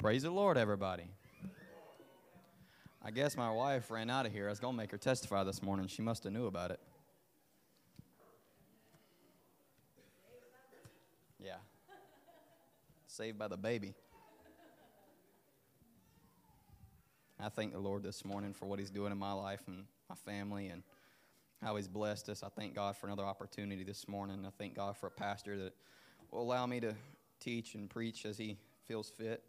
Praise the Lord, everybody. I guess my wife ran out of here. I was going to make her testify this morning. She must have knew about it. Yeah. Saved by the baby. I thank the Lord this morning for what He's doing in my life and my family and how He's blessed us. I thank God for another opportunity this morning. I thank God for a pastor that will allow me to teach and preach as He feels fit.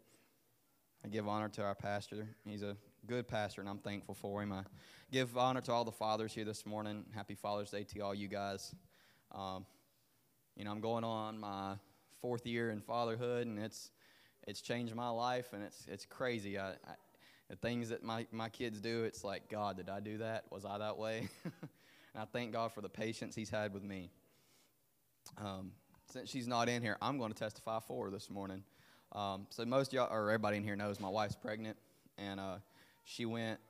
I give honor to our pastor. He's a good pastor, and I'm thankful for him. I give honor to all the fathers here this morning. Happy Father's Day to all you guys. Um, you know, I'm going on my fourth year in fatherhood, and it's it's changed my life, and it's it's crazy. I, I, the things that my, my kids do, it's like, God, did I do that? Was I that way? and I thank God for the patience He's had with me. Um, since she's not in here, I'm going to testify for her this morning. Um, so most y'all, or everybody in here knows my wife's pregnant, and uh, she went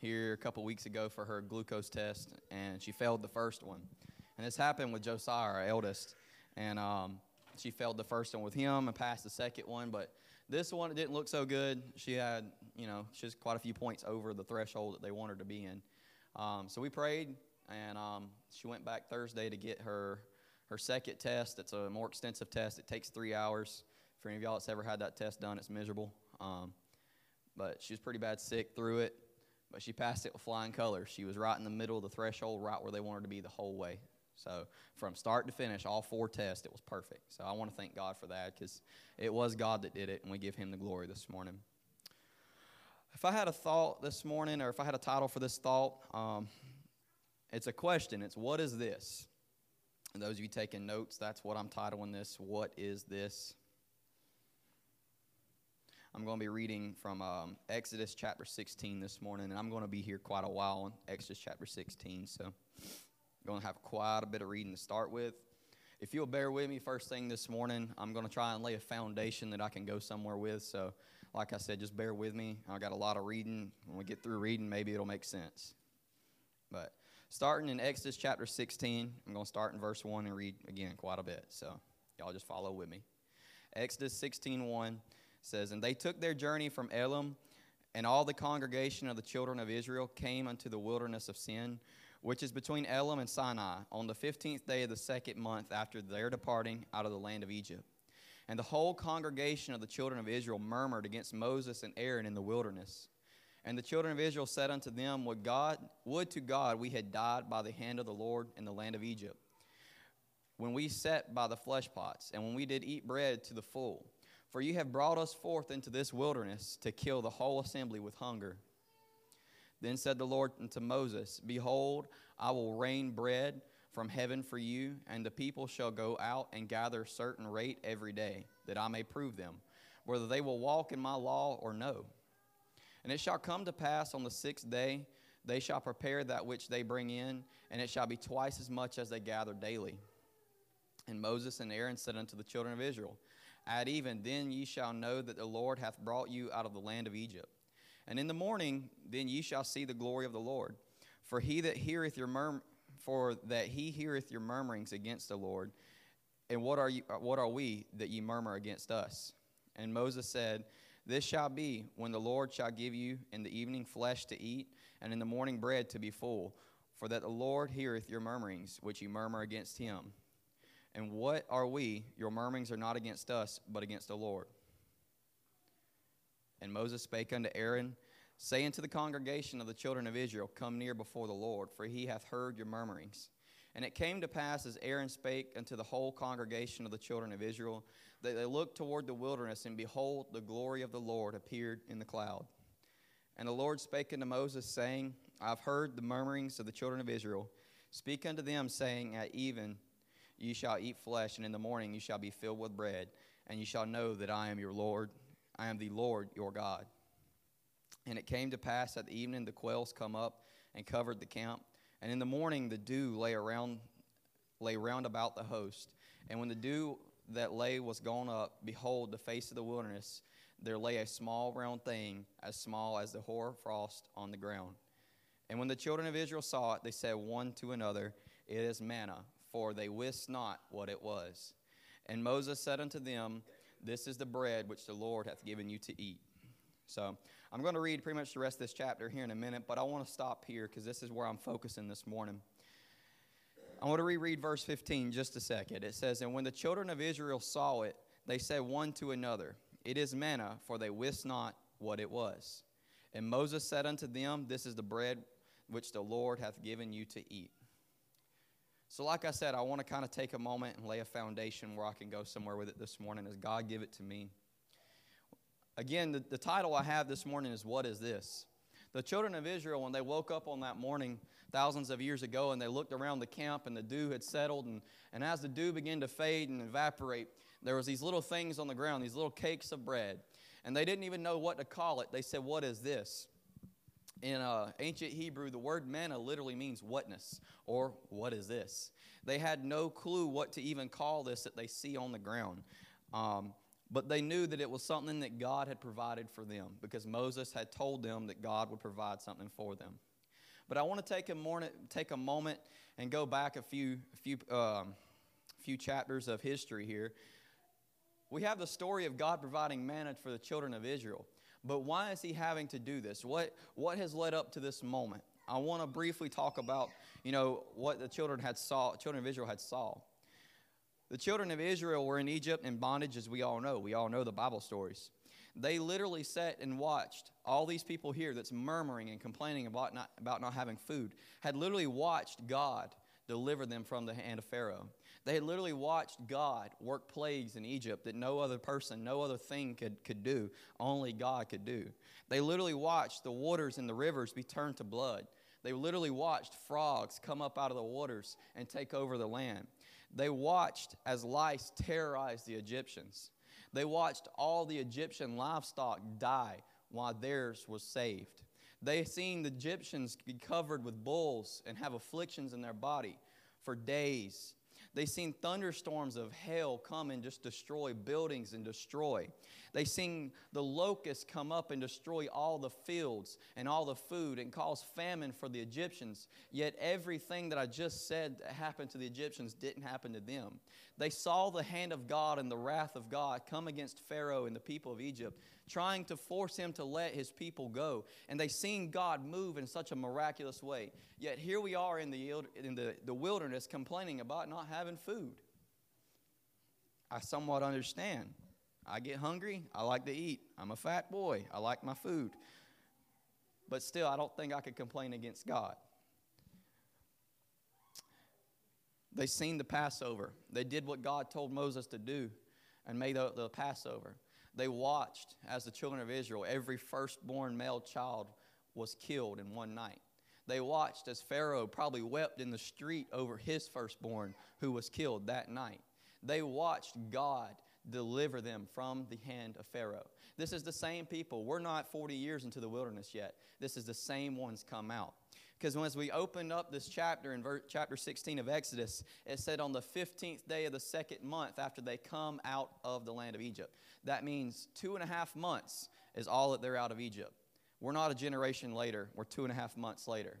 here a couple weeks ago for her glucose test, and she failed the first one. And this happened with Josiah, our eldest, and um, she failed the first one with him and passed the second one, but this one it didn't look so good. She had, you know, she's quite a few points over the threshold that they wanted to be in. Um, so we prayed, and um, she went back Thursday to get her her second test. It's a more extensive test. It takes three hours. For any of y'all that's ever had that test done, it's miserable. Um, but she was pretty bad sick through it, but she passed it with flying colors. She was right in the middle of the threshold, right where they wanted to be the whole way. So from start to finish, all four tests, it was perfect. So I want to thank God for that because it was God that did it, and we give Him the glory this morning. If I had a thought this morning, or if I had a title for this thought, um, it's a question. It's what is this? And those of you taking notes, that's what I'm titling this. What is this? I'm going to be reading from um, Exodus chapter 16 this morning, and I'm going to be here quite a while in Exodus chapter 16, so I'm going to have quite a bit of reading to start with. If you'll bear with me first thing this morning, I'm going to try and lay a foundation that I can go somewhere with. So, like I said, just bear with me. I got a lot of reading. When we get through reading, maybe it'll make sense. But starting in Exodus chapter 16, I'm going to start in verse 1 and read again quite a bit. So, y'all just follow with me. Exodus 16 1 says, And they took their journey from Elim, and all the congregation of the children of Israel came unto the wilderness of Sin, which is between Elim and Sinai, on the fifteenth day of the second month after their departing out of the land of Egypt. And the whole congregation of the children of Israel murmured against Moses and Aaron in the wilderness. And the children of Israel said unto them, Would God, would to God we had died by the hand of the Lord in the land of Egypt, when we sat by the flesh pots, and when we did eat bread to the full. For you have brought us forth into this wilderness to kill the whole assembly with hunger. Then said the Lord unto Moses, Behold, I will rain bread from heaven for you, and the people shall go out and gather a certain rate every day, that I may prove them, whether they will walk in my law or no. And it shall come to pass on the sixth day, they shall prepare that which they bring in, and it shall be twice as much as they gather daily. And Moses and Aaron said unto the children of Israel, at even, then ye shall know that the Lord hath brought you out of the land of Egypt. And in the morning, then ye shall see the glory of the Lord. For he that heareth your murmur, for that he heareth your murmurings against the Lord. And what are you, what are we that ye murmur against us? And Moses said, This shall be when the Lord shall give you in the evening flesh to eat, and in the morning bread to be full. For that the Lord heareth your murmurings, which ye murmur against him. And what are we? Your murmurings are not against us, but against the Lord. And Moses spake unto Aaron, saying to the congregation of the children of Israel, Come near before the Lord, for he hath heard your murmurings. And it came to pass, as Aaron spake unto the whole congregation of the children of Israel, that they looked toward the wilderness, and behold, the glory of the Lord appeared in the cloud. And the Lord spake unto Moses, saying, I have heard the murmurings of the children of Israel. Speak unto them, saying, At even you shall eat flesh, and in the morning you shall be filled with bread, and you shall know that I am your Lord. I am the Lord your God. And it came to pass at the evening the quails come up and covered the camp, and in the morning the dew lay around lay round about the host. And when the dew that lay was gone up, behold, the face of the wilderness, there lay a small round thing, as small as the hoar frost on the ground. And when the children of Israel saw it, they said one to another, It is manna for they wist not what it was. And Moses said unto them, This is the bread which the Lord hath given you to eat. So I'm going to read pretty much the rest of this chapter here in a minute, but I want to stop here because this is where I'm focusing this morning. I want to reread verse 15 just a second. It says, And when the children of Israel saw it, they said one to another, It is manna, for they wist not what it was. And Moses said unto them, This is the bread which the Lord hath given you to eat. So, like I said, I want to kind of take a moment and lay a foundation where I can go somewhere with it this morning as God give it to me. Again, the, the title I have this morning is What is This? The children of Israel, when they woke up on that morning thousands of years ago and they looked around the camp and the dew had settled, and, and as the dew began to fade and evaporate, there was these little things on the ground, these little cakes of bread. And they didn't even know what to call it. They said, What is this? In uh, ancient Hebrew, the word manna literally means whatness, or what is this? They had no clue what to even call this that they see on the ground. Um, but they knew that it was something that God had provided for them because Moses had told them that God would provide something for them. But I want to take a, morning, take a moment and go back a few, few, um, few chapters of history here. We have the story of God providing manna for the children of Israel. But why is he having to do this? What, what has led up to this moment? I want to briefly talk about, you know, what the children had saw, children of Israel had saw. The children of Israel were in Egypt in bondage, as we all know. We all know the Bible stories. They literally sat and watched all these people here that's murmuring and complaining about not, about not having food, had literally watched God deliver them from the hand of Pharaoh. They had literally watched God work plagues in Egypt that no other person, no other thing could, could do, only God could do. They literally watched the waters in the rivers be turned to blood. They literally watched frogs come up out of the waters and take over the land. They watched as lice terrorized the Egyptians. They watched all the Egyptian livestock die while theirs was saved. They seen the Egyptians be covered with bulls and have afflictions in their body for days they seen thunderstorms of hail come and just destroy buildings and destroy. They seen the locusts come up and destroy all the fields and all the food and cause famine for the Egyptians. Yet everything that I just said that happened to the Egyptians didn't happen to them. They saw the hand of God and the wrath of God come against Pharaoh and the people of Egypt trying to force him to let his people go. And they seen God move in such a miraculous way. Yet here we are in the, in the, the wilderness complaining about not having food. I somewhat understand. I get hungry, I like to eat. I'm a fat boy, I like my food. But still, I don't think I could complain against God. They seen the Passover. They did what God told Moses to do and made the, the Passover. They watched as the children of Israel, every firstborn male child was killed in one night. They watched as Pharaoh probably wept in the street over his firstborn who was killed that night. They watched God deliver them from the hand of Pharaoh. This is the same people. We're not 40 years into the wilderness yet. This is the same ones come out. Because as we opened up this chapter in ver- chapter 16 of Exodus, it said on the 15th day of the second month after they come out of the land of Egypt. That means two and a half months is all that they're out of Egypt. We're not a generation later, we're two and a half months later.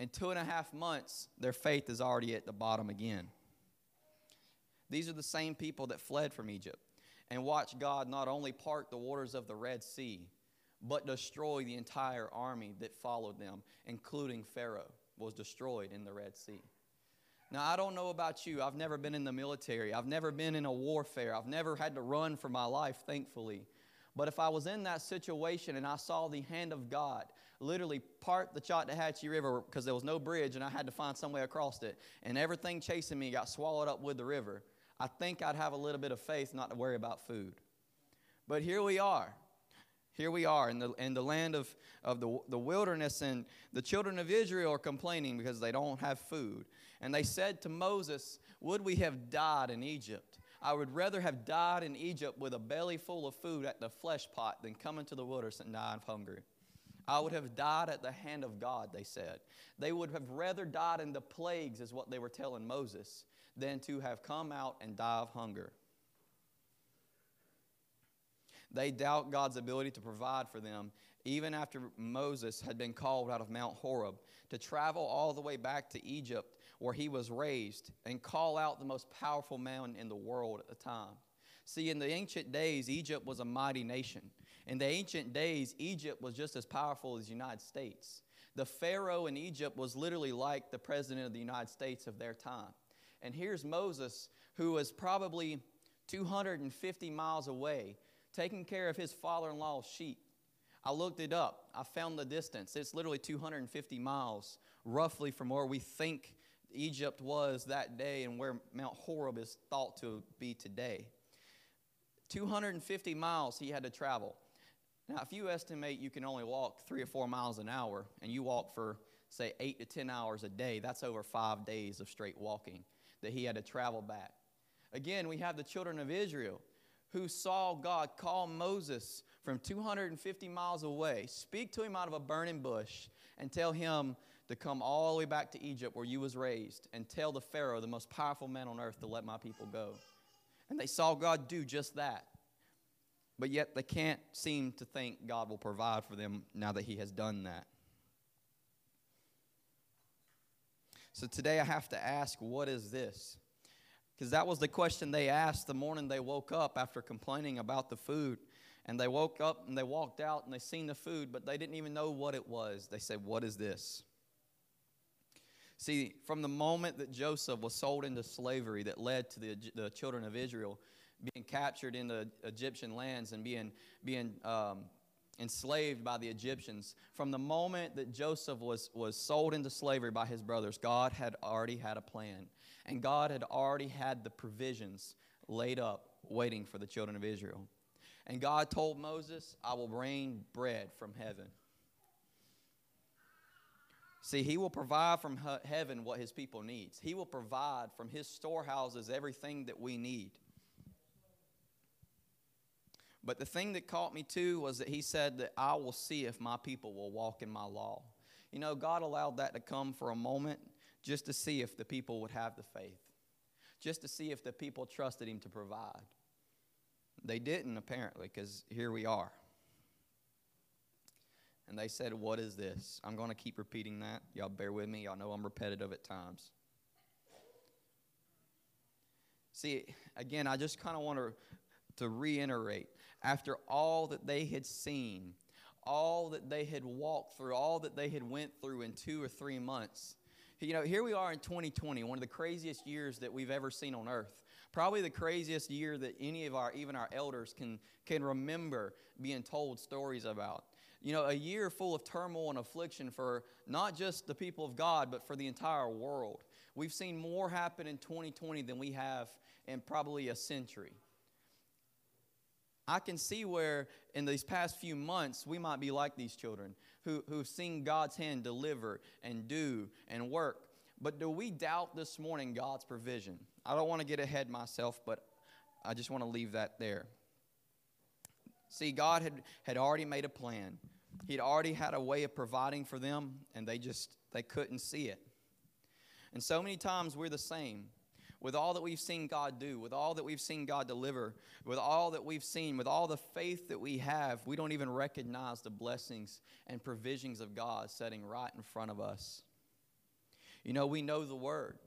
In two and a half months, their faith is already at the bottom again. These are the same people that fled from Egypt and watched God not only part the waters of the Red Sea, but destroy the entire army that followed them, including Pharaoh, was destroyed in the Red Sea. Now, I don't know about you. I've never been in the military. I've never been in a warfare. I've never had to run for my life, thankfully. But if I was in that situation and I saw the hand of God literally part the Chattahoochee River because there was no bridge and I had to find some way across it, and everything chasing me got swallowed up with the river, I think I'd have a little bit of faith not to worry about food. But here we are. Here we are in the, in the land of, of the, the wilderness, and the children of Israel are complaining because they don't have food. And they said to Moses, Would we have died in Egypt? I would rather have died in Egypt with a belly full of food at the flesh pot than come into the wilderness and die of hunger. I would have died at the hand of God, they said. They would have rather died in the plagues, is what they were telling Moses, than to have come out and die of hunger. They doubt God's ability to provide for them, even after Moses had been called out of Mount Horeb to travel all the way back to Egypt where he was raised and call out the most powerful man in the world at the time. See, in the ancient days, Egypt was a mighty nation. In the ancient days, Egypt was just as powerful as the United States. The Pharaoh in Egypt was literally like the president of the United States of their time. And here's Moses, who was probably 250 miles away, taking care of his father in law's sheep. I looked it up. I found the distance. It's literally 250 miles, roughly, from where we think Egypt was that day and where Mount Horeb is thought to be today. 250 miles he had to travel. Now, if you estimate you can only walk three or four miles an hour, and you walk for, say, eight to 10 hours a day, that's over five days of straight walking that he had to travel back. Again, we have the children of Israel who saw God call Moses from 250 miles away, speak to him out of a burning bush, and tell him to come all the way back to Egypt where you was raised and tell the Pharaoh, the most powerful man on earth, to let my people go. And they saw God do just that. But yet they can't seem to think God will provide for them now that He has done that. So today I have to ask, what is this? Because that was the question they asked the morning they woke up after complaining about the food. And they woke up and they walked out and they seen the food, but they didn't even know what it was. They said, What is this? See, from the moment that Joseph was sold into slavery that led to the, the children of Israel being captured in the Egyptian lands and being, being um, enslaved by the Egyptians, from the moment that Joseph was, was sold into slavery by his brothers, God had already had a plan. And God had already had the provisions laid up waiting for the children of Israel. And God told Moses, I will bring bread from heaven. See, he will provide from heaven what his people needs. He will provide from his storehouses everything that we need. But the thing that caught me too was that he said that I will see if my people will walk in my law. You know, God allowed that to come for a moment just to see if the people would have the faith, just to see if the people trusted him to provide. They didn't, apparently, because here we are. And they said, What is this? I'm going to keep repeating that. Y'all bear with me. Y'all know I'm repetitive at times. See, again, I just kind of want to, to reiterate after all that they had seen, all that they had walked through, all that they had went through in two or three months. You know, here we are in 2020, one of the craziest years that we've ever seen on earth. Probably the craziest year that any of our, even our elders, can, can remember being told stories about. You know, a year full of turmoil and affliction for not just the people of God, but for the entire world. We've seen more happen in 2020 than we have in probably a century. I can see where in these past few months we might be like these children who, who've seen God's hand deliver and do and work. But do we doubt this morning God's provision? I don't want to get ahead myself, but I just want to leave that there. See, God had, had already made a plan. He'd already had a way of providing for them, and they just they couldn't see it. And so many times we're the same with all that we've seen God do, with all that we've seen God deliver, with all that we've seen, with all the faith that we have, we don't even recognize the blessings and provisions of God setting right in front of us. You know, we know the Word.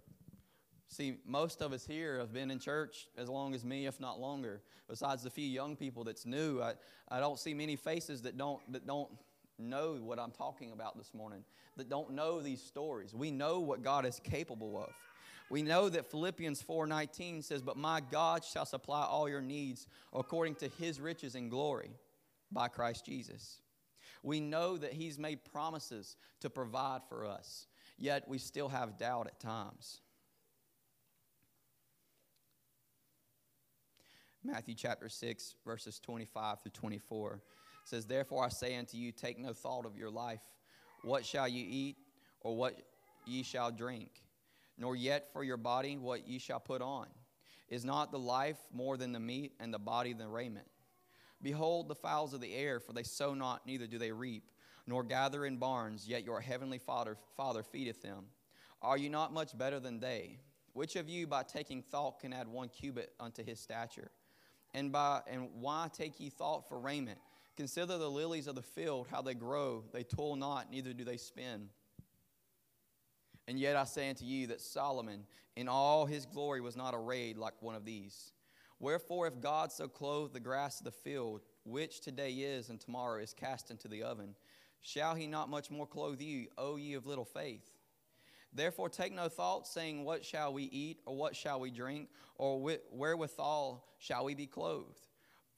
See, most of us here have been in church as long as me, if not longer. Besides the few young people that's new, I, I don't see many faces that don't, that don't know what I'm talking about this morning, that don't know these stories. We know what God is capable of. We know that Philippians 4:19 says, "But my God shall supply all your needs according to his riches and glory by Christ Jesus." We know that he's made promises to provide for us, yet we still have doubt at times. Matthew chapter 6 verses 25 through 24 says, "Therefore I say unto you, take no thought of your life, what shall you eat or what ye shall drink?" Nor yet for your body what ye shall put on. Is not the life more than the meat, and the body than raiment? Behold the fowls of the air, for they sow not, neither do they reap, nor gather in barns, yet your heavenly Father, Father feedeth them. Are you not much better than they? Which of you by taking thought can add one cubit unto his stature? And by and why take ye thought for raiment? Consider the lilies of the field, how they grow, they toil not, neither do they spin. And yet I say unto you that Solomon in all his glory was not arrayed like one of these. Wherefore, if God so clothe the grass of the field, which today is and tomorrow is cast into the oven, shall he not much more clothe you, O ye of little faith? Therefore, take no thought, saying, What shall we eat, or what shall we drink, or wherewithal shall we be clothed?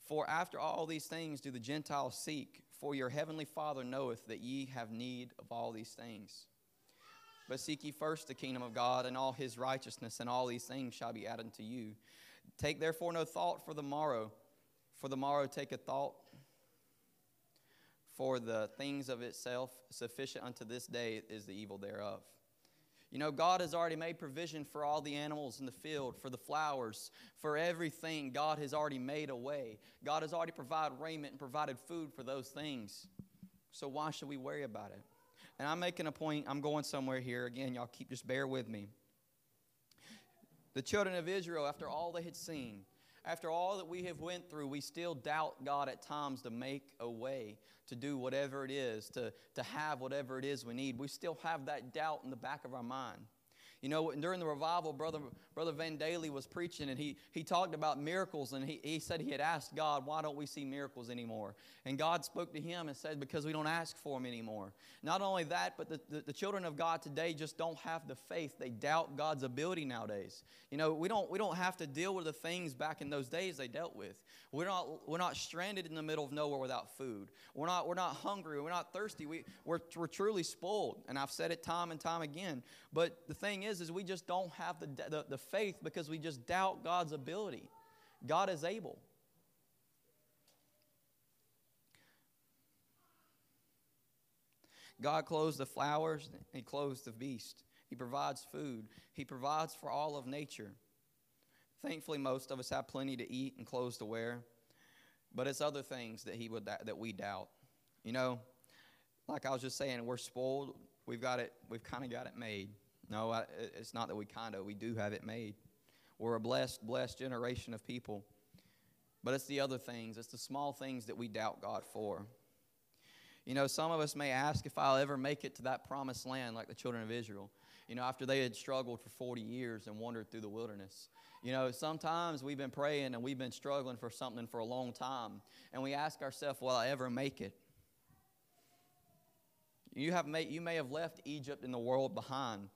For after all these things do the Gentiles seek, for your heavenly Father knoweth that ye have need of all these things. But seek ye first the kingdom of God and all his righteousness, and all these things shall be added to you. Take therefore no thought for the morrow, for the morrow taketh thought for the things of itself. Sufficient unto this day is the evil thereof. You know, God has already made provision for all the animals in the field, for the flowers, for everything. God has already made a way. God has already provided raiment and provided food for those things. So why should we worry about it? And I'm making a point, I'm going somewhere here. Again, y'all keep just bear with me. The children of Israel, after all they had seen, after all that we have went through, we still doubt God at times to make a way, to do whatever it is, to, to have whatever it is we need. We still have that doubt in the back of our mind. You know, during the revival, Brother, Brother Van Daly was preaching and he, he talked about miracles and he, he said he had asked God, why don't we see miracles anymore? And God spoke to him and said, because we don't ask for them anymore. Not only that, but the, the, the children of God today just don't have the faith. They doubt God's ability nowadays. You know, we don't, we don't have to deal with the things back in those days they dealt with. We're not, we're not stranded in the middle of nowhere without food. We're not, we're not hungry. We're not thirsty. We, we're, we're truly spoiled. And I've said it time and time again. But the thing is, is we just don't have the, the, the faith because we just doubt God's ability. God is able. God clothes the flowers, He clothes the beast. He provides food, He provides for all of nature. Thankfully, most of us have plenty to eat and clothes to wear, but it's other things that, he would, that we doubt. You know, like I was just saying, we're spoiled. We've got it, we've kind of got it made. No, I, it's not that we kind of, we do have it made. We're a blessed, blessed generation of people. But it's the other things, it's the small things that we doubt God for. You know, some of us may ask if I'll ever make it to that promised land like the children of Israel. You know, after they had struggled for 40 years and wandered through the wilderness. You know, sometimes we've been praying and we've been struggling for something for a long time. And we ask ourselves, will I ever make it? You, have made, you may have left Egypt and the world behind.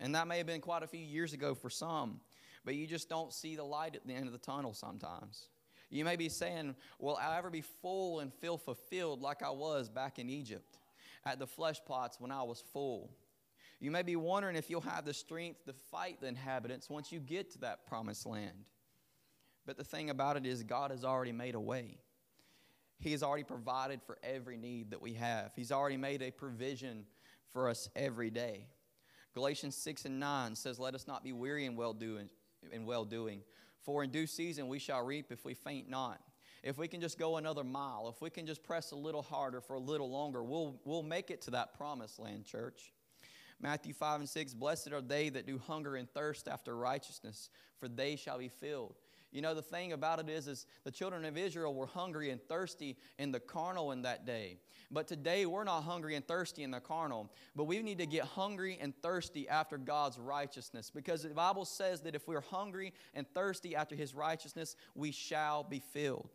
And that may have been quite a few years ago for some, but you just don't see the light at the end of the tunnel sometimes. You may be saying, Will I ever be full and feel fulfilled like I was back in Egypt at the flesh pots when I was full? You may be wondering if you'll have the strength to fight the inhabitants once you get to that promised land. But the thing about it is, God has already made a way. He has already provided for every need that we have, He's already made a provision for us every day. Galatians 6 and 9 says, Let us not be weary in well doing. In well doing. For in due season we shall reap if we faint not. If we can just go another mile, if we can just press a little harder for a little longer, we'll, we'll make it to that promised land, church. Matthew 5 and 6 Blessed are they that do hunger and thirst after righteousness, for they shall be filled. You know, the thing about it is, is the children of Israel were hungry and thirsty in the carnal in that day. But today we're not hungry and thirsty in the carnal, but we need to get hungry and thirsty after God's righteousness. Because the Bible says that if we're hungry and thirsty after his righteousness, we shall be filled.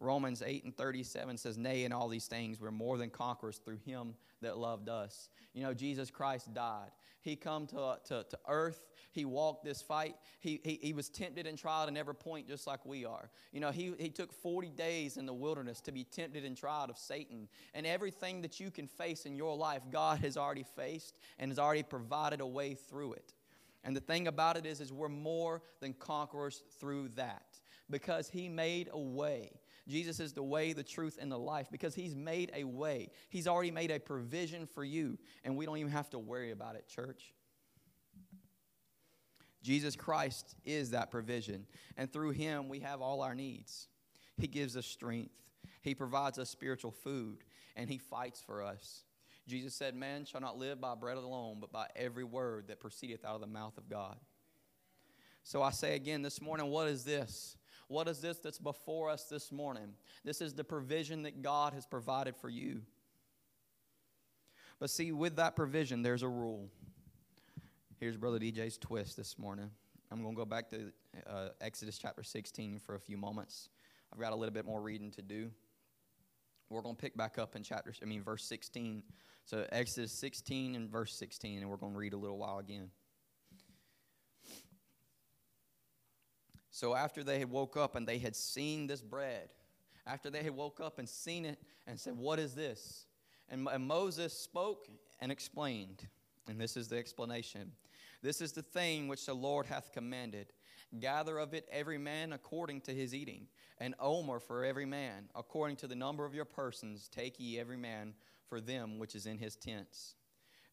Romans 8 and 37 says, Nay, in all these things, we're more than conquerors through him that loved us. You know, Jesus Christ died. He come to, to, to earth. He walked this fight. He, he, he was tempted and tried in every point just like we are. You know, he, he took 40 days in the wilderness to be tempted and tried of Satan. And everything that you can face in your life, God has already faced and has already provided a way through it. And the thing about it is, is we're more than conquerors through that because he made a way. Jesus is the way, the truth, and the life because He's made a way. He's already made a provision for you, and we don't even have to worry about it, church. Jesus Christ is that provision, and through Him we have all our needs. He gives us strength, He provides us spiritual food, and He fights for us. Jesus said, Man shall not live by bread alone, but by every word that proceedeth out of the mouth of God. So I say again this morning, what is this? What is this that's before us this morning? This is the provision that God has provided for you. But see, with that provision, there's a rule. Here's Brother DJ's twist this morning. I'm going to go back to uh, Exodus chapter 16 for a few moments. I've got a little bit more reading to do. We're going to pick back up in chapter, I mean, verse 16. So Exodus 16 and verse 16, and we're going to read a little while again. So after they had woke up and they had seen this bread, after they had woke up and seen it and said, What is this? And, and Moses spoke and explained. And this is the explanation. This is the thing which the Lord hath commanded. Gather of it every man according to his eating, and omer for every man, according to the number of your persons, take ye every man for them which is in his tents.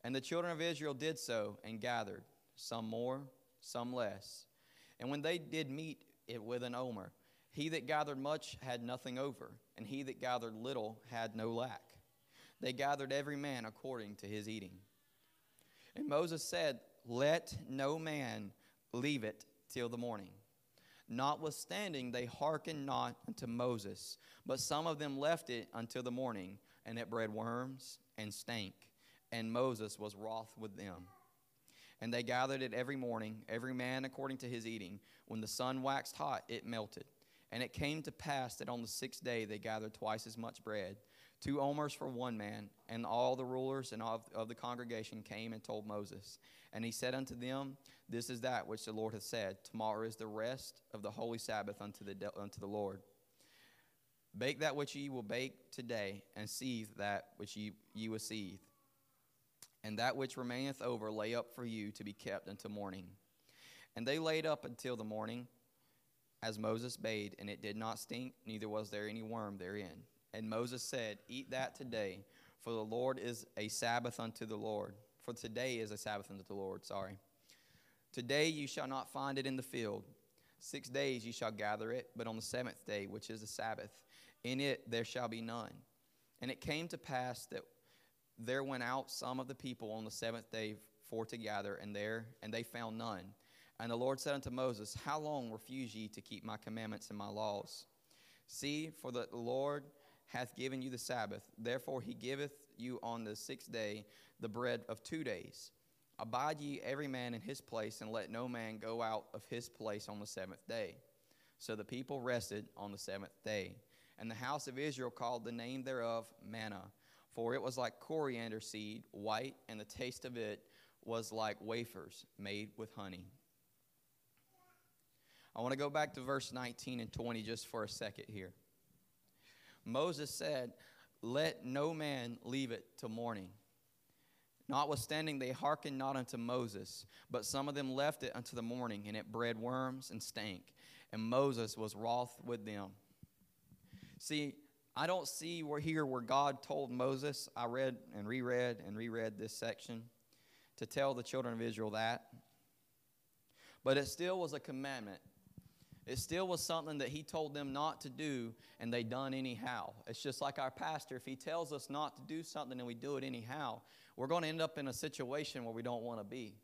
And the children of Israel did so, and gathered, some more, some less. And when they did meet it with an omer, he that gathered much had nothing over, and he that gathered little had no lack. They gathered every man according to his eating. And Moses said, Let no man leave it till the morning. Notwithstanding, they hearkened not unto Moses, but some of them left it until the morning, and it bred worms and stank. And Moses was wroth with them. And they gathered it every morning, every man according to his eating. When the sun waxed hot, it melted. And it came to pass that on the sixth day they gathered twice as much bread, two omers for one man. And all the rulers and of, of the congregation came and told Moses. And he said unto them, This is that which the Lord hath said. Tomorrow is the rest of the holy Sabbath unto the, unto the Lord. Bake that which ye will bake today, and seethe that which ye, ye will seethe. And that which remaineth over lay up for you to be kept until morning. And they laid up until the morning as Moses bade, and it did not stink, neither was there any worm therein. And Moses said, Eat that today, for the Lord is a Sabbath unto the Lord. For today is a Sabbath unto the Lord, sorry. Today you shall not find it in the field. Six days you shall gather it, but on the seventh day, which is the Sabbath, in it there shall be none. And it came to pass that there went out some of the people on the seventh day for to gather, and there and they found none. And the Lord said unto Moses, How long refuse ye to keep my commandments and my laws? See, for the Lord hath given you the Sabbath. Therefore he giveth you on the sixth day the bread of two days. Abide ye every man in his place, and let no man go out of his place on the seventh day. So the people rested on the seventh day. And the house of Israel called the name thereof manna, for it was like coriander seed, white, and the taste of it was like wafers made with honey. I want to go back to verse 19 and 20 just for a second here. Moses said, Let no man leave it till morning. Notwithstanding, they hearkened not unto Moses, but some of them left it unto the morning, and it bred worms and stank. And Moses was wroth with them. See, I don't see where here where God told Moses, I read and reread and reread this section to tell the children of Israel that. But it still was a commandment it still was something that he told them not to do, and they done anyhow. It's just like our pastor. If he tells us not to do something and we do it anyhow, we're going to end up in a situation where we don't want to be.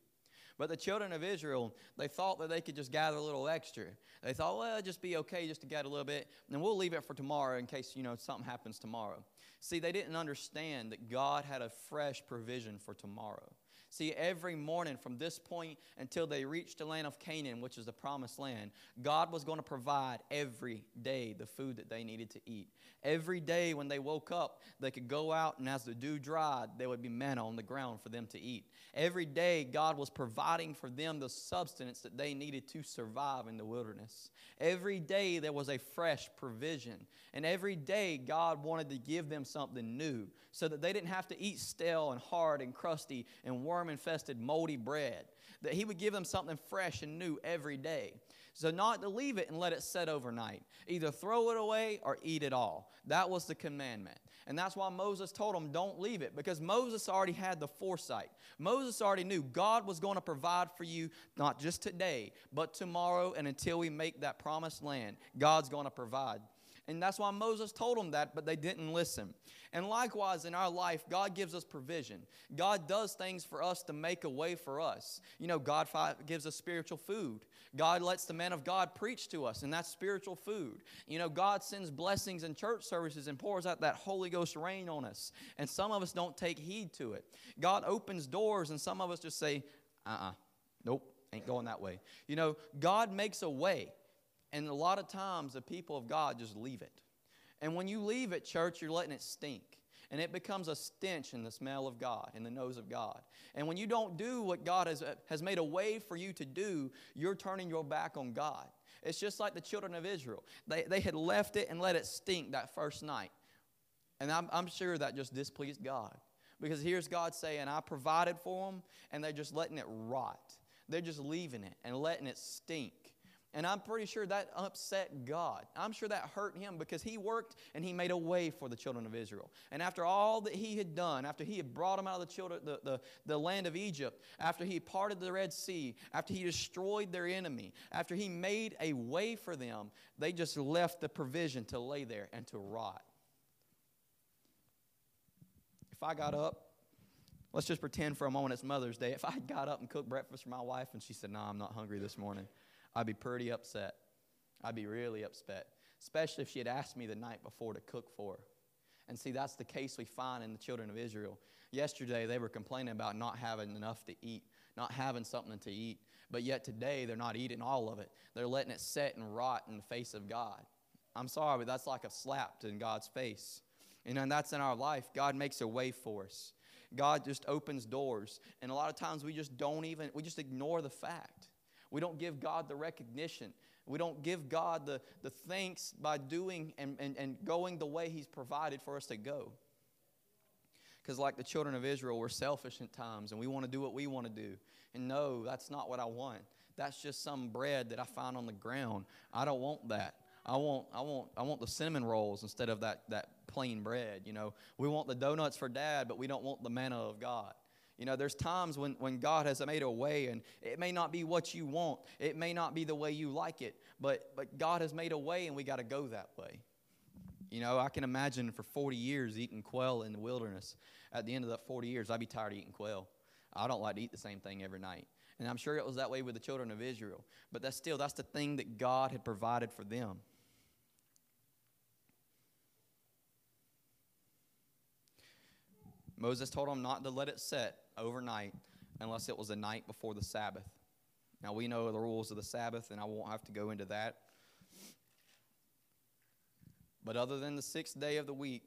But the children of Israel, they thought that they could just gather a little extra. They thought, well, it'll just be okay just to get a little bit, and we'll leave it for tomorrow in case, you know, something happens tomorrow. See, they didn't understand that God had a fresh provision for tomorrow. See, every morning from this point until they reached the land of Canaan, which is the promised land, God was going to provide every day the food that they needed to eat. Every day when they woke up, they could go out, and as the dew dried, there would be manna on the ground for them to eat. Every day, God was providing for them the substance that they needed to survive in the wilderness. Every day, there was a fresh provision. And every day, God wanted to give them something new so that they didn't have to eat stale and hard and crusty and worm infested, moldy bread. That He would give them something fresh and new every day. So, not to leave it and let it set overnight. Either throw it away or eat it all. That was the commandment. And that's why Moses told them, don't leave it, because Moses already had the foresight. Moses already knew God was going to provide for you not just today, but tomorrow and until we make that promised land. God's going to provide. And that's why Moses told them that, but they didn't listen. And likewise, in our life, God gives us provision. God does things for us to make a way for us. You know, God gives us spiritual food. God lets the man of God preach to us, and that's spiritual food. You know, God sends blessings in church services and pours out that Holy Ghost rain on us. And some of us don't take heed to it. God opens doors, and some of us just say, uh uh-uh, uh, nope, ain't going that way. You know, God makes a way. And a lot of times the people of God just leave it. And when you leave it, church, you're letting it stink. And it becomes a stench in the smell of God, in the nose of God. And when you don't do what God has, uh, has made a way for you to do, you're turning your back on God. It's just like the children of Israel. They, they had left it and let it stink that first night. And I'm, I'm sure that just displeased God. Because here's God saying, I provided for them, and they're just letting it rot. They're just leaving it and letting it stink. And I'm pretty sure that upset God. I'm sure that hurt him because he worked and he made a way for the children of Israel. And after all that he had done, after he had brought them out of the, children, the, the, the land of Egypt, after he parted the Red Sea, after he destroyed their enemy, after he made a way for them, they just left the provision to lay there and to rot. If I got up, let's just pretend for a moment it's Mother's Day. If I got up and cooked breakfast for my wife and she said, No, I'm not hungry this morning. I'd be pretty upset. I'd be really upset, especially if she had asked me the night before to cook for her. And see, that's the case we find in the children of Israel. Yesterday, they were complaining about not having enough to eat, not having something to eat. But yet today, they're not eating all of it. They're letting it set and rot in the face of God. I'm sorry, but that's like a slap in God's face. And that's in our life. God makes a way for us. God just opens doors. And a lot of times we just don't even, we just ignore the fact. We don't give God the recognition. We don't give God the, the thanks by doing and, and, and going the way He's provided for us to go. Because, like the children of Israel, we're selfish at times and we want to do what we want to do. And no, that's not what I want. That's just some bread that I find on the ground. I don't want that. I want, I want, I want the cinnamon rolls instead of that, that plain bread. You know, we want the donuts for dad, but we don't want the manna of God. You know, there's times when, when God has made a way, and it may not be what you want, it may not be the way you like it, but, but God has made a way, and we got to go that way. You know, I can imagine for 40 years eating quail in the wilderness. At the end of that 40 years, I'd be tired of eating quail. I don't like to eat the same thing every night. And I'm sure it was that way with the children of Israel. But that's still, that's the thing that God had provided for them. Moses told them not to let it set overnight unless it was the night before the Sabbath. Now, we know the rules of the Sabbath, and I won't have to go into that. But other than the sixth day of the week,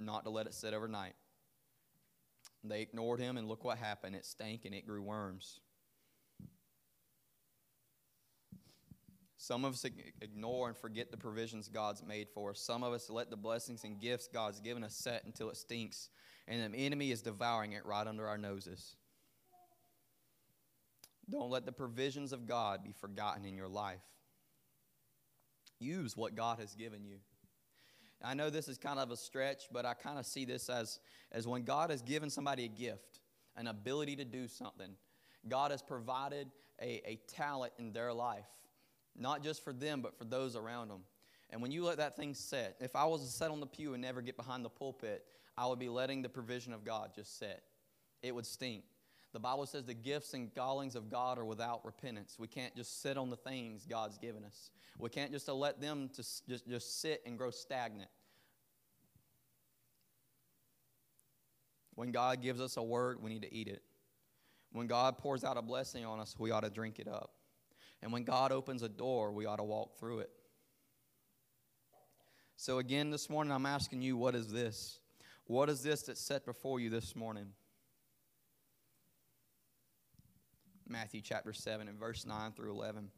not to let it sit overnight. They ignored him, and look what happened. It stank and it grew worms. Some of us ignore and forget the provisions God's made for us. Some of us let the blessings and gifts God's given us set until it stinks and the enemy is devouring it right under our noses. Don't let the provisions of God be forgotten in your life. Use what God has given you. I know this is kind of a stretch, but I kind of see this as, as when God has given somebody a gift, an ability to do something. God has provided a, a talent in their life, not just for them, but for those around them. And when you let that thing set, if I was to sit on the pew and never get behind the pulpit, I would be letting the provision of God just sit. It would stink. The Bible says the gifts and callings of God are without repentance. We can't just sit on the things God's given us. We can't just let them to just, just sit and grow stagnant. When God gives us a word, we need to eat it. When God pours out a blessing on us, we ought to drink it up. And when God opens a door, we ought to walk through it. So, again, this morning, I'm asking you, what is this? What is this that's set before you this morning? Matthew chapter 7 and verse 9 through 11.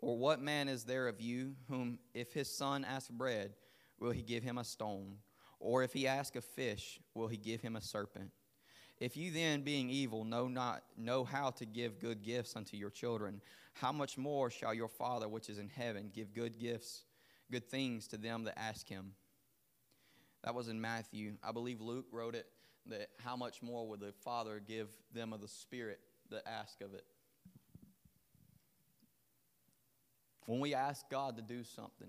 Or what man is there of you whom, if his son asks bread, will he give him a stone? Or if he ask a fish, will he give him a serpent? If you then, being evil, know not know how to give good gifts unto your children, how much more shall your Father which is in heaven give good gifts, good things to them that ask him? That was in Matthew. I believe Luke wrote it that how much more would the Father give them of the Spirit that ask of it? When we ask God to do something,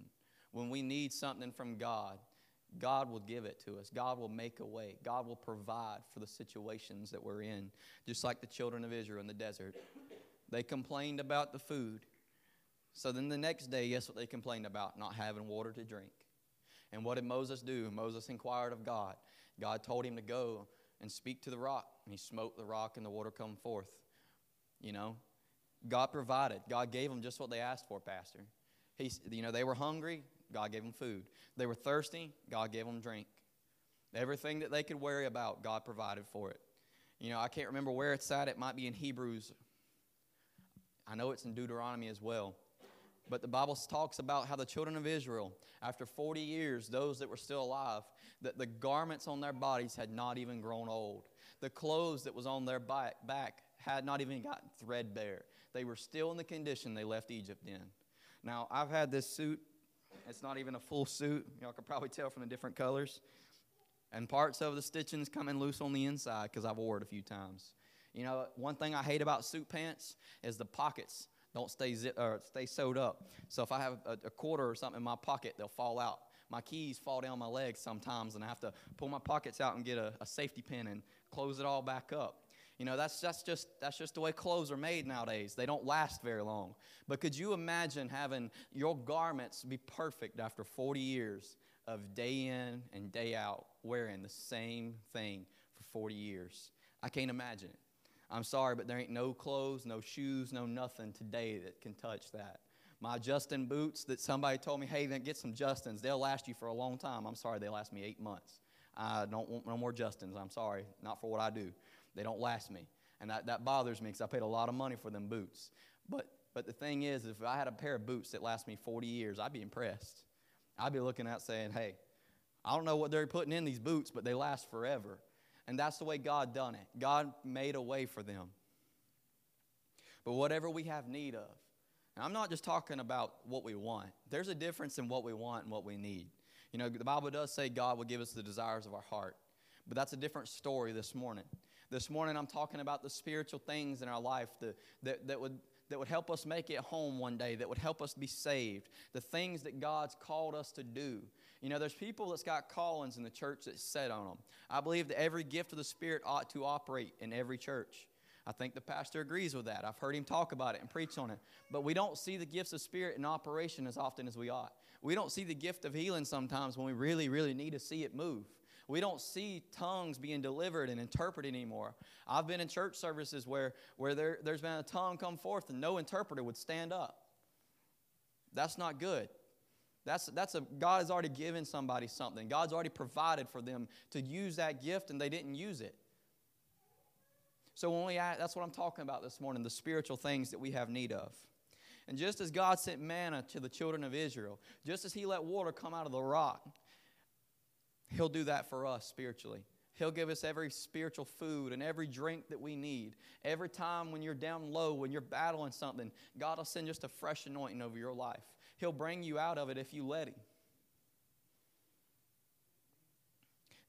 when we need something from God, God will give it to us. God will make a way. God will provide for the situations that we're in. Just like the children of Israel in the desert. They complained about the food. So then the next day, guess what they complained about? Not having water to drink. And what did Moses do? Moses inquired of God. God told him to go and speak to the rock. And he smote the rock and the water come forth. You know? God provided. God gave them just what they asked for, Pastor. He, you know, they were hungry. God gave them food. They were thirsty. God gave them drink. Everything that they could worry about, God provided for it. You know, I can't remember where it's at. It might be in Hebrews. I know it's in Deuteronomy as well. But the Bible talks about how the children of Israel, after 40 years, those that were still alive, that the garments on their bodies had not even grown old. The clothes that was on their back, had not even gotten threadbare. They were still in the condition they left Egypt in. Now, I've had this suit. It's not even a full suit. Y'all can probably tell from the different colors. And parts of the stitching's coming loose on the inside because I've wore it a few times. You know, one thing I hate about suit pants is the pockets don't stay zip, or stay sewed up. So if I have a, a quarter or something in my pocket, they'll fall out. My keys fall down my legs sometimes, and I have to pull my pockets out and get a, a safety pin and close it all back up. You know, that's, that's, just, that's just the way clothes are made nowadays. They don't last very long. But could you imagine having your garments be perfect after 40 years of day in and day out wearing the same thing for 40 years? I can't imagine it. I'm sorry, but there ain't no clothes, no shoes, no nothing today that can touch that. My Justin boots that somebody told me, hey, then get some Justins. They'll last you for a long time. I'm sorry, they last me eight months. I don't want no more Justins. I'm sorry, not for what I do. They don't last me. And that, that bothers me because I paid a lot of money for them boots. But, but the thing is, if I had a pair of boots that last me 40 years, I'd be impressed. I'd be looking at saying, hey, I don't know what they're putting in these boots, but they last forever. And that's the way God done it. God made a way for them. But whatever we have need of, and I'm not just talking about what we want. There's a difference in what we want and what we need. You know, the Bible does say God will give us the desires of our heart. But that's a different story this morning. This morning, I'm talking about the spiritual things in our life that, that, that, would, that would help us make it home one day, that would help us be saved, the things that God's called us to do. You know, there's people that's got callings in the church that set on them. I believe that every gift of the Spirit ought to operate in every church. I think the pastor agrees with that. I've heard him talk about it and preach on it. But we don't see the gifts of Spirit in operation as often as we ought. We don't see the gift of healing sometimes when we really, really need to see it move. We don't see tongues being delivered and interpreted anymore. I've been in church services where, where there, there's been a tongue come forth and no interpreter would stand up. That's not good. That's, that's a, God has already given somebody something. God's already provided for them to use that gift and they didn't use it. So when we that's what I'm talking about this morning, the spiritual things that we have need of. And just as God sent manna to the children of Israel, just as he let water come out of the rock, He'll do that for us spiritually. He'll give us every spiritual food and every drink that we need. Every time when you're down low, when you're battling something, God will send just a fresh anointing over your life. He'll bring you out of it if you let Him.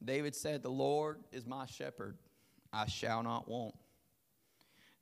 David said, The Lord is my shepherd, I shall not want.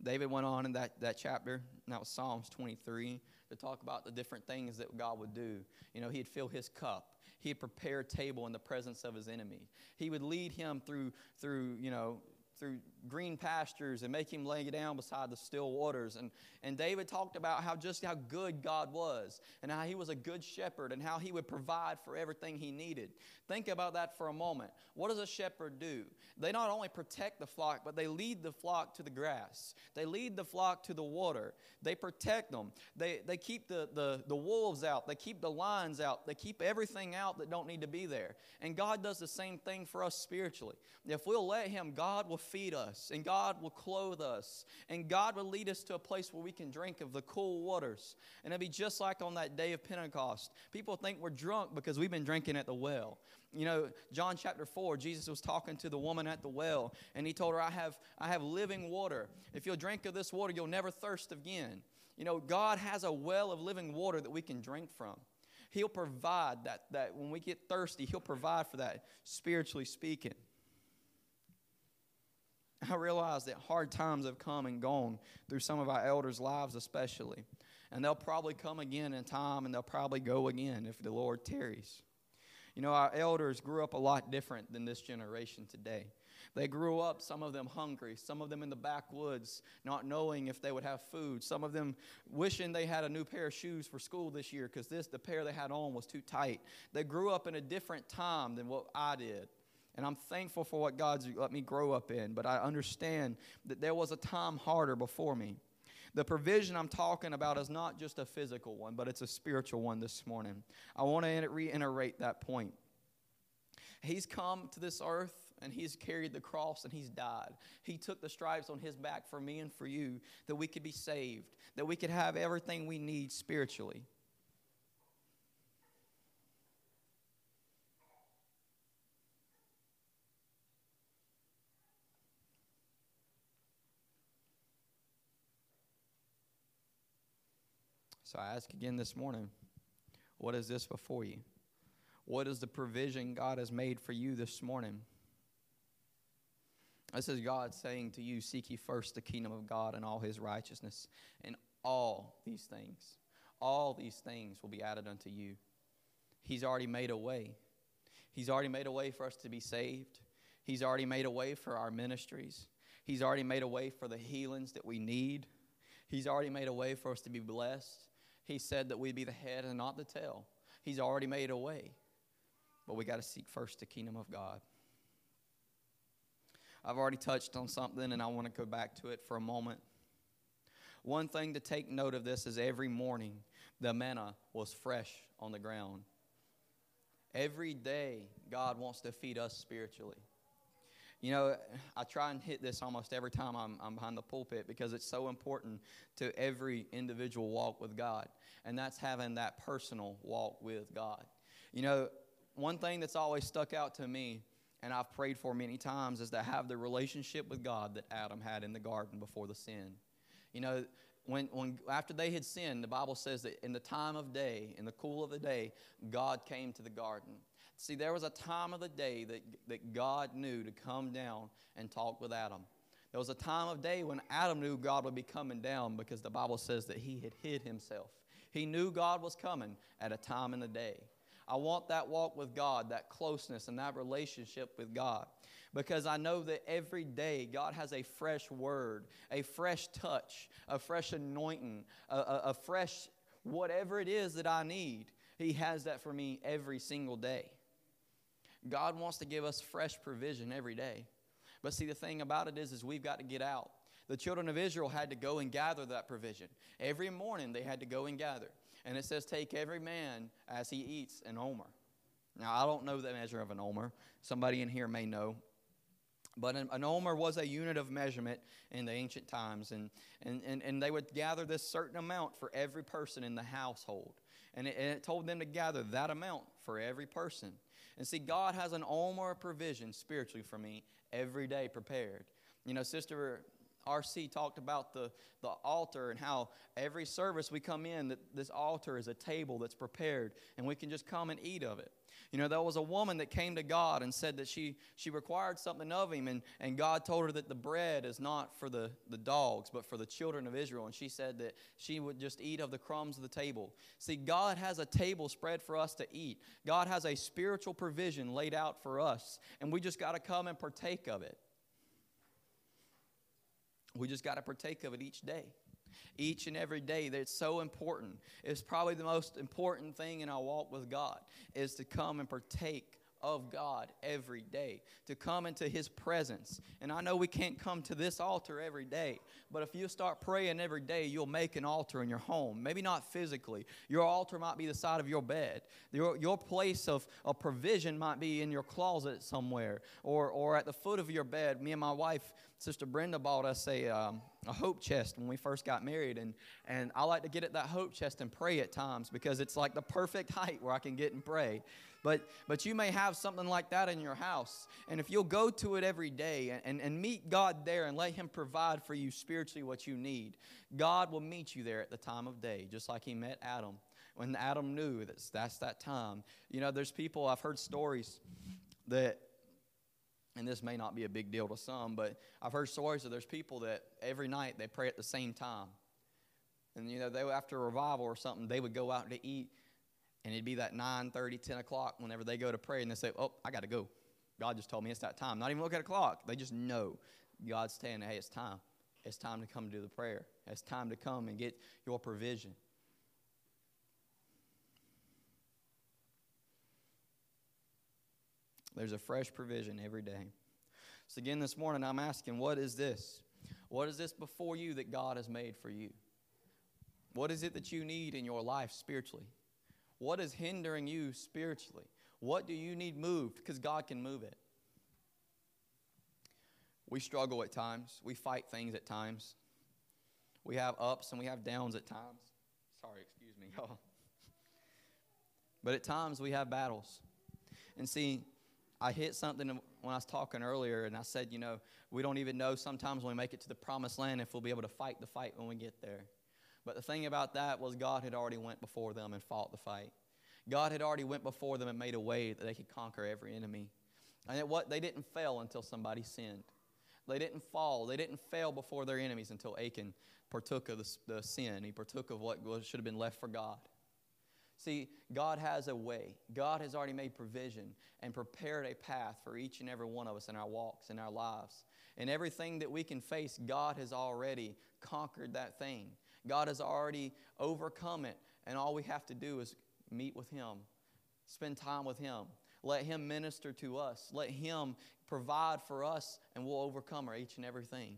David went on in that, that chapter, and that was Psalms 23, to talk about the different things that God would do. You know, he'd fill his cup he'd prepare a table in the presence of his enemy. He would lead him through, through you know, through green pastures and make him lay down beside the still waters. And, and David talked about how just how good God was and how he was a good shepherd and how he would provide for everything he needed. Think about that for a moment. What does a shepherd do? They not only protect the flock, but they lead the flock to the grass. They lead the flock to the water. They protect them. They, they keep the, the, the wolves out. They keep the lions out. They keep everything out that don't need to be there. And God does the same thing for us spiritually. If we'll let him, God will feed us and God will clothe us and God will lead us to a place where we can drink of the cool waters. And it'll be just like on that day of Pentecost. People think we're drunk because we've been drinking at the well. You know, John chapter 4, Jesus was talking to the woman at the well, and he told her, I have, I have living water. If you'll drink of this water, you'll never thirst again. You know, God has a well of living water that we can drink from. He'll provide that, that when we get thirsty, He'll provide for that, spiritually speaking. I realize that hard times have come and gone through some of our elders' lives, especially. And they'll probably come again in time and they'll probably go again if the Lord tarries. You know, our elders grew up a lot different than this generation today. They grew up, some of them hungry, some of them in the backwoods, not knowing if they would have food, some of them wishing they had a new pair of shoes for school this year because this the pair they had on was too tight. They grew up in a different time than what I did. And I'm thankful for what God's let me grow up in, but I understand that there was a time harder before me. The provision I'm talking about is not just a physical one, but it's a spiritual one this morning. I want to reiterate that point. He's come to this earth and he's carried the cross and he's died. He took the stripes on his back for me and for you that we could be saved, that we could have everything we need spiritually. So I ask again this morning what is this before you? What is the provision God has made for you this morning? This is God saying to you, Seek ye first the kingdom of God and all his righteousness, and all these things, all these things will be added unto you. He's already made a way. He's already made a way for us to be saved. He's already made a way for our ministries. He's already made a way for the healings that we need. He's already made a way for us to be blessed. He said that we'd be the head and not the tail. He's already made a way. But we got to seek first the kingdom of God. I've already touched on something and I want to go back to it for a moment. One thing to take note of this is every morning the manna was fresh on the ground. Every day, God wants to feed us spiritually. You know, I try and hit this almost every time I'm, I'm behind the pulpit because it's so important to every individual walk with God, and that's having that personal walk with God. You know, one thing that's always stuck out to me, and I've prayed for many times, is to have the relationship with God that Adam had in the garden before the sin. You know, when, when after they had sinned, the Bible says that in the time of day, in the cool of the day, God came to the garden. See, there was a time of the day that, that God knew to come down and talk with Adam. There was a time of day when Adam knew God would be coming down because the Bible says that he had hid himself. He knew God was coming at a time in the day. I want that walk with God, that closeness, and that relationship with God because I know that every day God has a fresh word, a fresh touch, a fresh anointing, a, a, a fresh whatever it is that I need. He has that for me every single day. God wants to give us fresh provision every day. But see, the thing about it is, is we've got to get out. The children of Israel had to go and gather that provision. Every morning they had to go and gather. And it says, Take every man as he eats an omer. Now, I don't know the measure of an omer. Somebody in here may know. But an, an omer was a unit of measurement in the ancient times. And, and, and, and they would gather this certain amount for every person in the household. And it, and it told them to gather that amount for every person. And see, God has an omer provision spiritually for me every day prepared. You know, Sister RC talked about the, the altar and how every service we come in, that this altar is a table that's prepared and we can just come and eat of it. You know, there was a woman that came to God and said that she, she required something of him, and, and God told her that the bread is not for the, the dogs, but for the children of Israel. And she said that she would just eat of the crumbs of the table. See, God has a table spread for us to eat, God has a spiritual provision laid out for us, and we just got to come and partake of it. We just got to partake of it each day each and every day that's so important. It's probably the most important thing in our walk with God is to come and partake of God every day, to come into His presence. And I know we can't come to this altar every day, but if you start praying every day, you'll make an altar in your home. Maybe not physically. Your altar might be the side of your bed. Your, your place of, of provision might be in your closet somewhere or, or at the foot of your bed. Me and my wife, Sister Brenda, bought us a, um, a hope chest when we first got married. And, and I like to get at that hope chest and pray at times because it's like the perfect height where I can get and pray. But, but you may have something like that in your house. And if you'll go to it every day and, and, and meet God there and let Him provide for you spiritually what you need, God will meet you there at the time of day, just like He met Adam. When Adam knew that that's that time. You know, there's people, I've heard stories that and this may not be a big deal to some, but I've heard stories of there's people that every night they pray at the same time. And you know, they after a revival or something, they would go out to eat and it'd be that 9 30, 10 o'clock whenever they go to pray and they say, Oh, I got to go. God just told me it's that time. Not even look at a clock. They just know God's saying, Hey, it's time. It's time to come do the prayer. It's time to come and get your provision. There's a fresh provision every day. So, again, this morning, I'm asking, what is this? What is this before you that God has made for you? What is it that you need in your life spiritually? What is hindering you spiritually? What do you need moved? Because God can move it. We struggle at times. We fight things at times. We have ups and we have downs at times. Sorry, excuse me, y'all. But at times we have battles. And see, I hit something when I was talking earlier, and I said, you know, we don't even know sometimes when we make it to the promised land if we'll be able to fight the fight when we get there. But the thing about that was God had already went before them and fought the fight. God had already went before them and made a way that they could conquer every enemy. And it, what they didn't fail until somebody sinned. They didn't fall. They didn't fail before their enemies until Achan partook of the, the sin. He partook of what should have been left for God. See, God has a way. God has already made provision and prepared a path for each and every one of us in our walks, in our lives. And everything that we can face, God has already conquered that thing. God has already overcome it. And all we have to do is meet with Him, spend time with Him, let Him minister to us, let Him provide for us, and we'll overcome our each and everything.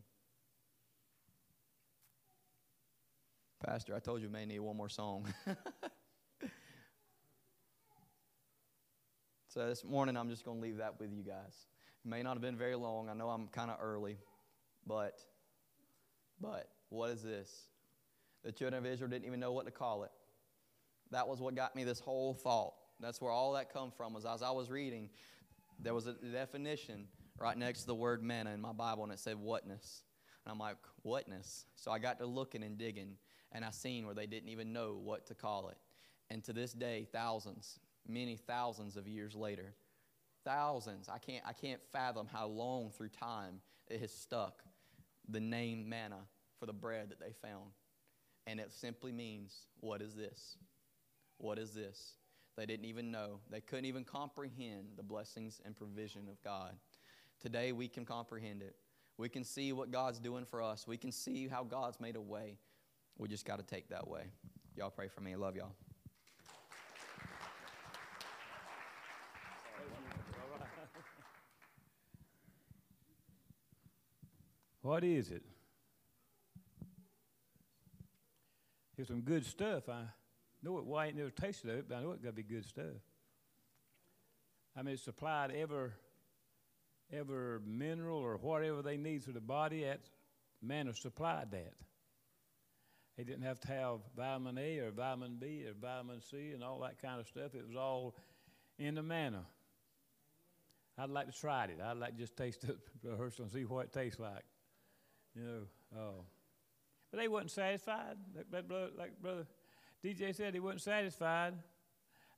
Pastor, I told you we may need one more song. so this morning, I'm just going to leave that with you guys. It may not have been very long. I know I'm kind of early, but, but what is this? The children of Israel didn't even know what to call it. That was what got me this whole thought. That's where all that come from. Was as I was reading, there was a definition right next to the word manna in my Bible, and it said whatness. And I'm like, whatness? So I got to looking and digging, and I seen where they didn't even know what to call it. And to this day, thousands, many thousands of years later, thousands, I can't, I can't fathom how long through time it has stuck the name manna for the bread that they found. And it simply means, what is this? What is this? They didn't even know. They couldn't even comprehend the blessings and provision of God. Today we can comprehend it. We can see what God's doing for us. We can see how God's made a way. We just got to take that way. Y'all pray for me. I love y'all. What is it? Here's some good stuff. I know it. Well, I ain't never tasted it, but I know it got to be good stuff. I mean, it's supplied every every mineral or whatever they need for the body. That manna supplied that. He didn't have to have vitamin A or vitamin B or vitamin C and all that kind of stuff. It was all in the manna. I'd like to try it. I'd like to just taste it, rehearse and see what it tastes like. You know, oh. But they wasn't satisfied. Like, brother, like brother DJ said, he wasn't satisfied.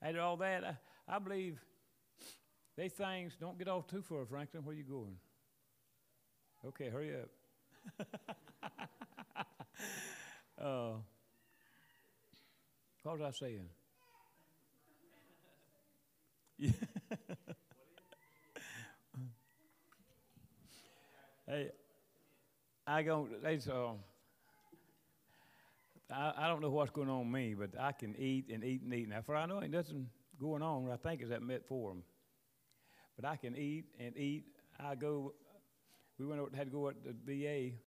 After all that, I, I believe they things don't get off too far, Franklin. Where you going? Okay, hurry up. uh, what was I saying? hey, I go. They uh, I, I don't know what's going on with me, but I can eat and eat and eat. Now, for I know ain't nothing going on. I think is that metformin. But I can eat and eat. I go. We went over, had to go at the VA